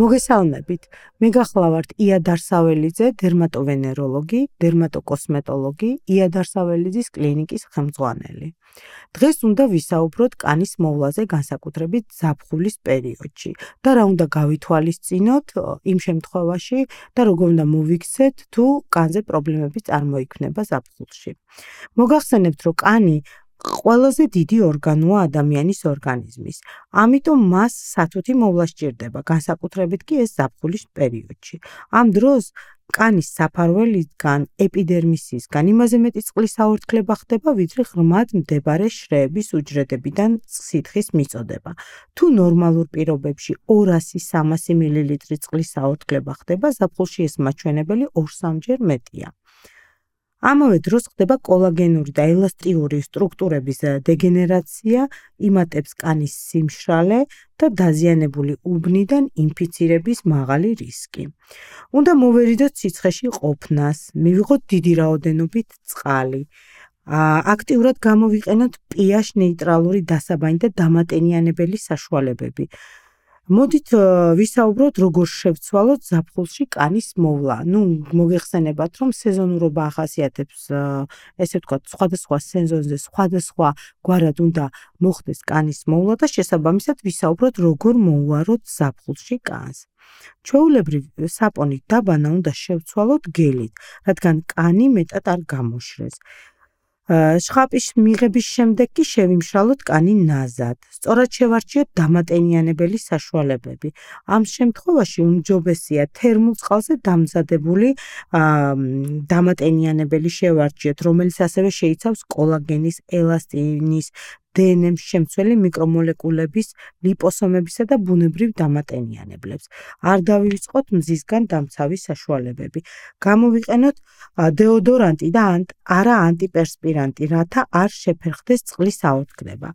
მოგესალმებით. მე გახლავართ ია დარსაველიძე, დერმატოვენეროლოგი, დერმატოკოსმეტოლოგი, ია დარსაველიძის კლინიკის ხელმძღვანელი. დღეს უნდა ვისაუბროთ კანის მოვლაზე განსაკუთრებით ზაფხულის პერიოდში და რა უნდა გავითვალისწინოთ იმ შემთხვევაში და როგორ უნდა მოვიქცეთ თუ კანზე პრობლემები წარმოიქმნება ზაფხულში. მოგახსენებთ, რომ კანი ყველაზე დიდი ორგანოა ადამიანის ორგანიზმის. ამიტომ მას სათუთი მოვლა სჭირდება, განსაკუთრებით კი ეს ზაფხულის პერიოდში. ამ დროს კანის საფარველისგან ეპიდერმისისგან იმაზე მეტი წყლის აორთქლება ხდება, ვიდრე ღრმად მდებარე შრეების უჯრედებიდან სითხის მიწოდება. თუ ნორმალურ პირობებში 200-300 მლ წყლის აორთქლება ხდება, ზაფხულში ეს მაჩვენებელი 2-3ჯერ მეტია. ამავე დროს ხდება კოლაგენური და ელასტიური სტრუქტურების დეგენერაცია, იმატებს კანის სიმშრალე და დაზიანებული უბნიდან ინფიცირების მაღალი რისკი. უნდა მოვერიდოთ სიცხეში ყოფნას, მივიღოთ დიდი რაოდენობით წყალი. აქტიურად გამოვიყენოთ pH ნეიტრალური დასაბანი და დამატენიანებელი საშუალებები. მოდით ვისაუბროთ როგორ შევცვალოთ ზაფხულში კანის მოვლა. ნუ მოგეხსენებათ რომ სეზონურობა ახასიათებს ესე ვთქვათ სხვადასხვა სეზონზე სხვადასხვა გვარად უნდა მოხდეს კანის მოვლა და შესაბამისად ვისაუბროთ როგორ მოვაროთ ზაფხულში კანს. ჩვეულებრივ საპონით დაბანა უნდა შევცვალოთ გელით, რადგან კანი მეტად არ გამოშრეს. შხაპის მიღების შემდეგ კი შევიმშრალოთ კანი ნაზად. სწორად შევარჩიოთ დამატენიანებელი საშუალებები. ამ შემთხვევაში უმჯობესია თერმულ წყალზე დამზადებული დამატენიანებელი შევარჩიოთ, რომელიც ასევე შეიცავს კოლაგენის, ელასტინის, დნმ-ს შემცველი მიკრომოლეკულების, ლიპოსომებისა და ბუნებრივ დამატენიანებლებს. არ დავივიწყოთ მზისგან დამცავი საშუალებები. გამოვიყენოთ დეოდორანტი და არა ანტიპერსპირანტი, რათა არ შეფერხდეს წყლის აორთქლება.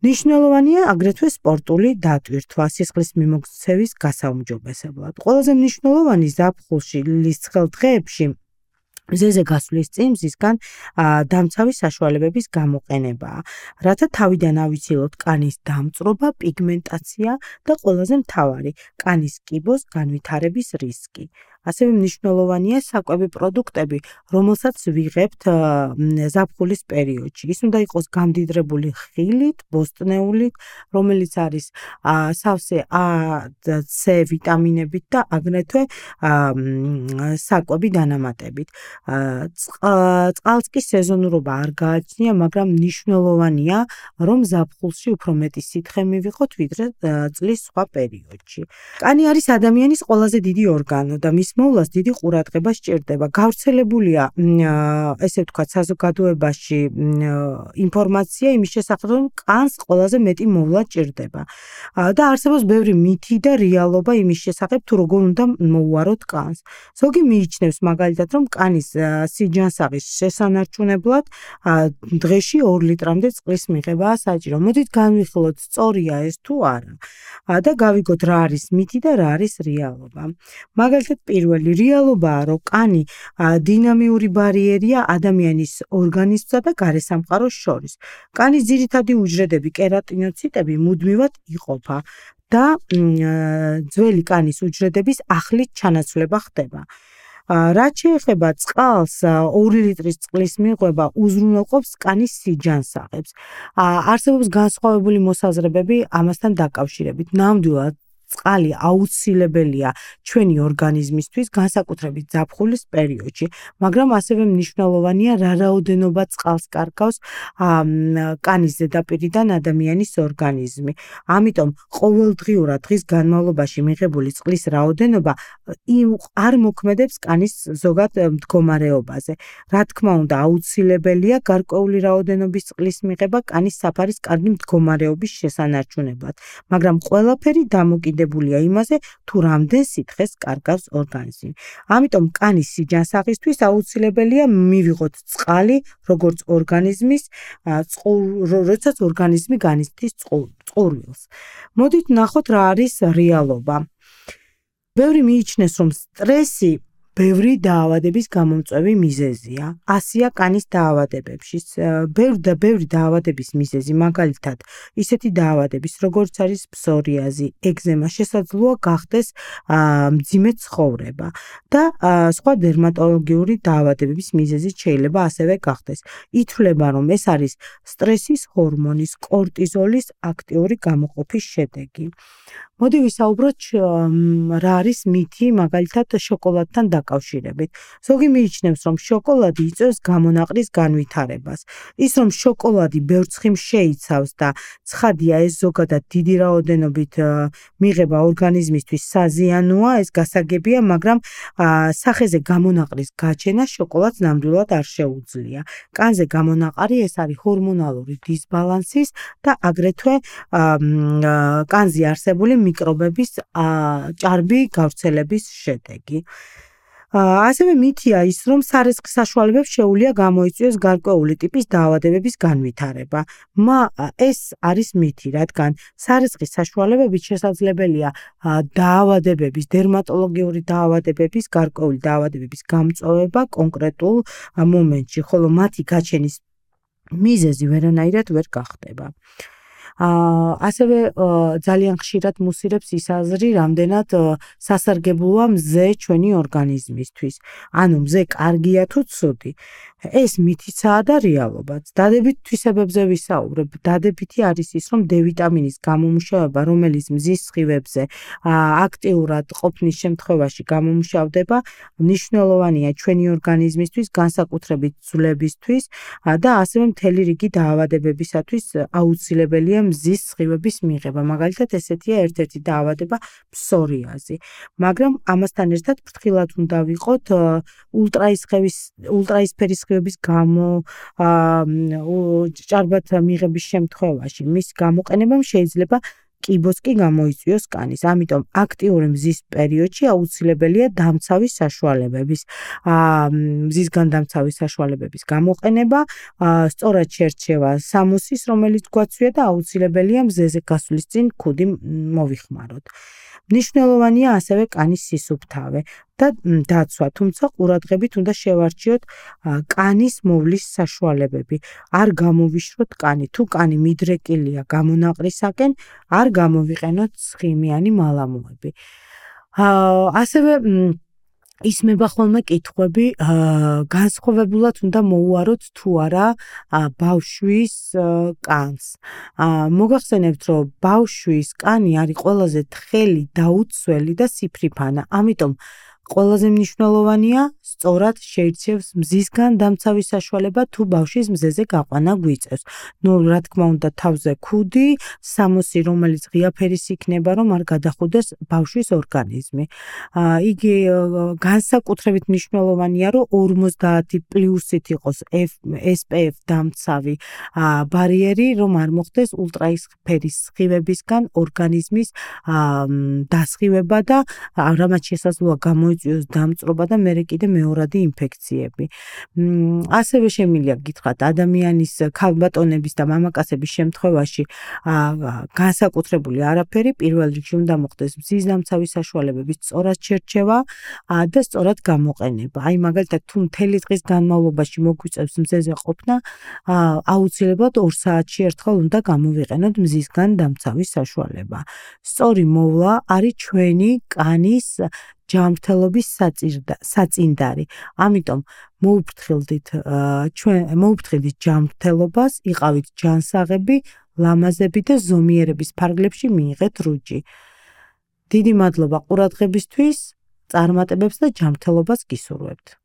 ნიშნულოვანია აგრეთვე სპორტული დატვირთვა სისხლის მიმოქცევის გასაუმჯობესებლად. ყველაზე მნიშვნელოვანი ზაფხულში ლისცხელ დღეებში ზეზე გასვლის წინ მზისგან დამცავი საშუალებების გამოყენებაა, რათა თავიდან ავიცილოთ კანის დამწრობა, პიგმენტაცია და ყველაზე მთავარი, კანის კიბოს განვითარების რისკი. ასევე მნიშვნელოვანია საკვები პროდუქტები, რომელსაც ვიღებთ ზაფხულის პერიოდში. ის უნდა იყოს გამდიდრებული ხილით, ბოსტნეულით, რომელიც არის სავსე A C ვიტამინებით და აგრეთვე საკვები დანამატებით. წყალს კი სეზონურობა არ გააჩნია, მაგრამ მნიშვნელოვანია, რომ ზაფხულში უფრო მეტი სითხე მივიღოთ, ვიდრე წლის სხვა პერიოდში. კანი არის ადამიანის ყველაზე დიდი ორგანო და მის მოვლას დიდი ყურადღება სჭირდება. გავრცელებულია ესე ვთქვათ საზოგადოებაში ინფორმაცია იმის შესახებ, რომ კანს ყველაზე მეტი მოვლა ჭირდება. და არსებობს ბევრი მითი და რეალობა იმის შესახებ, თუ როგორ უნდა მოუაროთ კანს. ზოგი მიიჩნევს მაგალითად, რომ კანის სიჯანსაღის შესანარჩუნებლად დღეში 2 ლიტრამდე წყლის მიღებაა საჭირო. მოდით განვიხილოთ, სწორია ეს თუ არა. და გავიგოთ რა არის მითი და რა არის რეალობა. მაგალითად, პირველი რეალობაა, რომ კანი დინამიური ბარიერია ადამიანის ორგანიზმსა და გარესამყაროს შორის. კანის ძირითადი უჯრედები, კერატინოციტები მუდმივად იყოფა და ძველი კანის უჯრედების ახლით ჩანაცვლება ხდება. რაც შეეხება წყალს 2 ლიტრის წყლის მიღება უზრუნველყოფს კანის სიჯანსაღებს. არსებობს განსხვავებული მოსაზრებები ამასთან დაკავშირებით. ნამდვილად წყალი აუცილებელია ჩვენი ორგანიზმისთვის, განსაკუთრებით ზაფხულის პერიოდში, მაგრამ ასევე მნიშვნელოვანია რა რაოდენობა წყალს კარგავს კანის ზედაპირიდან ადამიანის ორგანიზმი. ამიტომ ყოველდღიურად დღის განმავლობაში მიღებული წყლის რაოდენობა არ მოქმედებს კანის ზოგად მდგომარეობაზე. რა თქმა უნდა, აუცილებელია გარკვეული რაოდენობის წყლის მიღება კანის საფარის კარგი მდგომარეობის შესანარჩუნებლად, მაგრამ ყველაფერი დამოკიდებულია დამოკიდებულია იმაზე, თუ რამდენ სითხეს კარგავს ორგანიზმი. ამიტომ კანის სიჯანსაღისთვის აუცილებელია მივიღოთ წყალი, როგორც ორგანიზმის როდესაც ორგანიზმი განიცდის წყურვილს. მოდით ნახოთ რა არის რეალობა. ბევრი მიიჩნევს, რომ სტრესი ბევრი დაავადების გამომწვევი მიზეზია. ასია კანის დაავადებებში. ბევრი და ბევრი დაავადების მიზეზი, მაგალითად, ისეთი დაავადების, როგორც არის ფსორიაზი, ეგზემა, შესაძლოა გახდეს მძიმე ცხოვრება და სხვა დერმატოლოგიური დაავადებების მიზეზი შეიძლება ასევე გახდეს. ითვლება, რომ ეს არის სტრესის ჰორმონის კორტიზოლის აქტიური გამოყოფის შედეგი. მოდი ვისაუბროთ რა არის მითი მაგალითად შოკოლადთან დაკავშირებით. ზოგი მიიჩნევს, რომ შოკოლადი იწვევს გამონაყრის განვითარებას. ის რომ შოკოლადი ბევრ ცხიმს შეიცავს და ცხადია ეს ზოგადად დიდი რაოდენობით მიღება ორგანიზმისთვის საზიანოა, ეს გასაგებია, მაგრამ სახეზე გამონაყრის გაჩენა შოკოლადს ნამდვილად არ შეუძლია. კანზე გამონაყარი ეს არის ჰორმონალური დისბალანსის და აგრეთვე კანზე არსებული მიკრობების ჭარბი გავრცელების შედეგი. ასევე მითია ის, რომ სარისხი საშუალებებს შეუძლია გამოიწვიოს გარკვეული ტიპის დაავადებების განვითარება. მა ეს არის მითი, რადგან სარისხის საშუალებებით შესაძლებელია დაავადებების, დერმატოლოგიური დაავადებების, გარკვეული დაავადებების გამწვავება კონკრეტულ მომენტში, ხოლო მათი გაჩენის მიზეზი ვერანაირად ვერ გახდება. ასევე ძალიან ხშირად მუსირებს ის აზრი, რამდენად სასარგებლოა მზე ჩვენი ორგანიზმისთვის. ანუ მზე კარგია თუ ცუდი. ეს მითიცაა და რეალობაც. დადებით თვისებებზე ვისაუბრებ. დადებითი არის ის, რომ D ვიტამინის გამომუშავება, რომელიც მზის სხივებზე აქტიურად ყოფნის შემთხვევაში გამომუშავდება, მნიშვნელოვანია ჩვენი ორგანიზმისთვის, განსაკუთრებით ძვლებისთვის და ასევე მთელი რიგი დაავადებებისათვის აუცილებელია მზის სხივების მიღება. მაგალითად, ესეთია ერთ-ერთი დაავადება ფსორიაზი. მაგრამ ამასთან ერთად ფრთხილად უნდა ვიყოთ ультраისხევის ультраისფერი სხივების გამო ჭარბად მიღების შემთხვევაში. მის გამოყენებამ შეიძლება კიბოს კი გამოიწვიოს კანის. ამიტომ აქტიური მზის პერიოდში აუცილებელია დამცავის საშუალებების აა მზისგან დამცავის საშუალებების გამოყენება, სწორად შერჩევა სამოსის, რომელიც გვაცვია და აუცილებელია მზეზე გასვლის წინ ქუდი მოვიხმაროთ. ნიშნულოვანია ასევე კანის სისუფთავე და დაცვა, თუმცა ყურადღებით უნდა შევარჩიოთ კანის მოვლის საშუალებები. არ გამოვიშროთ კანი, თუ კანი მიდრეკილია გამონაყრისაკენ, არ გამოვიყენოთ ცხიმიანი მალამოები. აა ასევე ისმება ხოლმე კითხვები, განსხვავებულად უნდა მოუაროთ თუ არა ბავშვის კანს. მოგახსენებთ, რომ ბავშვის კანი არის ყველაზე თხელი, დაუცველი და სიფრიფანა. ამიტომ ყველაზე მნიშვნელოვანია სწორად შეირჩევს მზისგან დამცავის საშუალება თუ ბავშვის მზეზე გაყვანა გვიწევს. ნუ რა თქმა უნდა თავზე ქუდი, სამოსი რომელიც ღიაფერის იქნება, რომ არ გადახუდეს ბავშვის ორგანიზმი. აა იგი განსაკუთრებით მნიშვნელოვანია, რომ 50 პლუსით იყოს SPF დამცავი ბარიერი, რომ არ მოხდეს ультраისფერის სხივებისგან ორგანიზმის დასხივება და რამაც შესაძლოა გამოიწვიოს გამოიწვიოს დამწრობა და მეორე კიდე მეორადი ინფექციები. ასევე შემიძლია გითხრათ ადამიანის ქალბატონების და მამაკაცების შემთხვევაში განსაკუთრებული არაფერი პირველ რიგში უნდა მოხდეს მზის დამცავის საშუალებების სწორად შერჩევა და სწორად გამოყენება. აი მაგალითად თუ მთელი დღის განმავლობაში მოგვიწევს მზეზე ყოფნა, აუცილებლად 2 საათში ერთხელ უნდა გამოვიყენოთ მზისგან დამცავის საშუალება. სწორი მოვლა არის ჩვენი კანის ჯანმრთელობის საწინდარი. ამიტომ მოუფრთხილდით ჩვენ მოუფრთხილდით ჯანმრთელობას, იყავით ჯანსაღები, ლამაზები და ზომიერების ფარგლებში მიიღეთ რუჯი. დიდი მადლობა ყურადღებისთვის. წარმატებებს და ჯანმრთელობას გისურვებთ.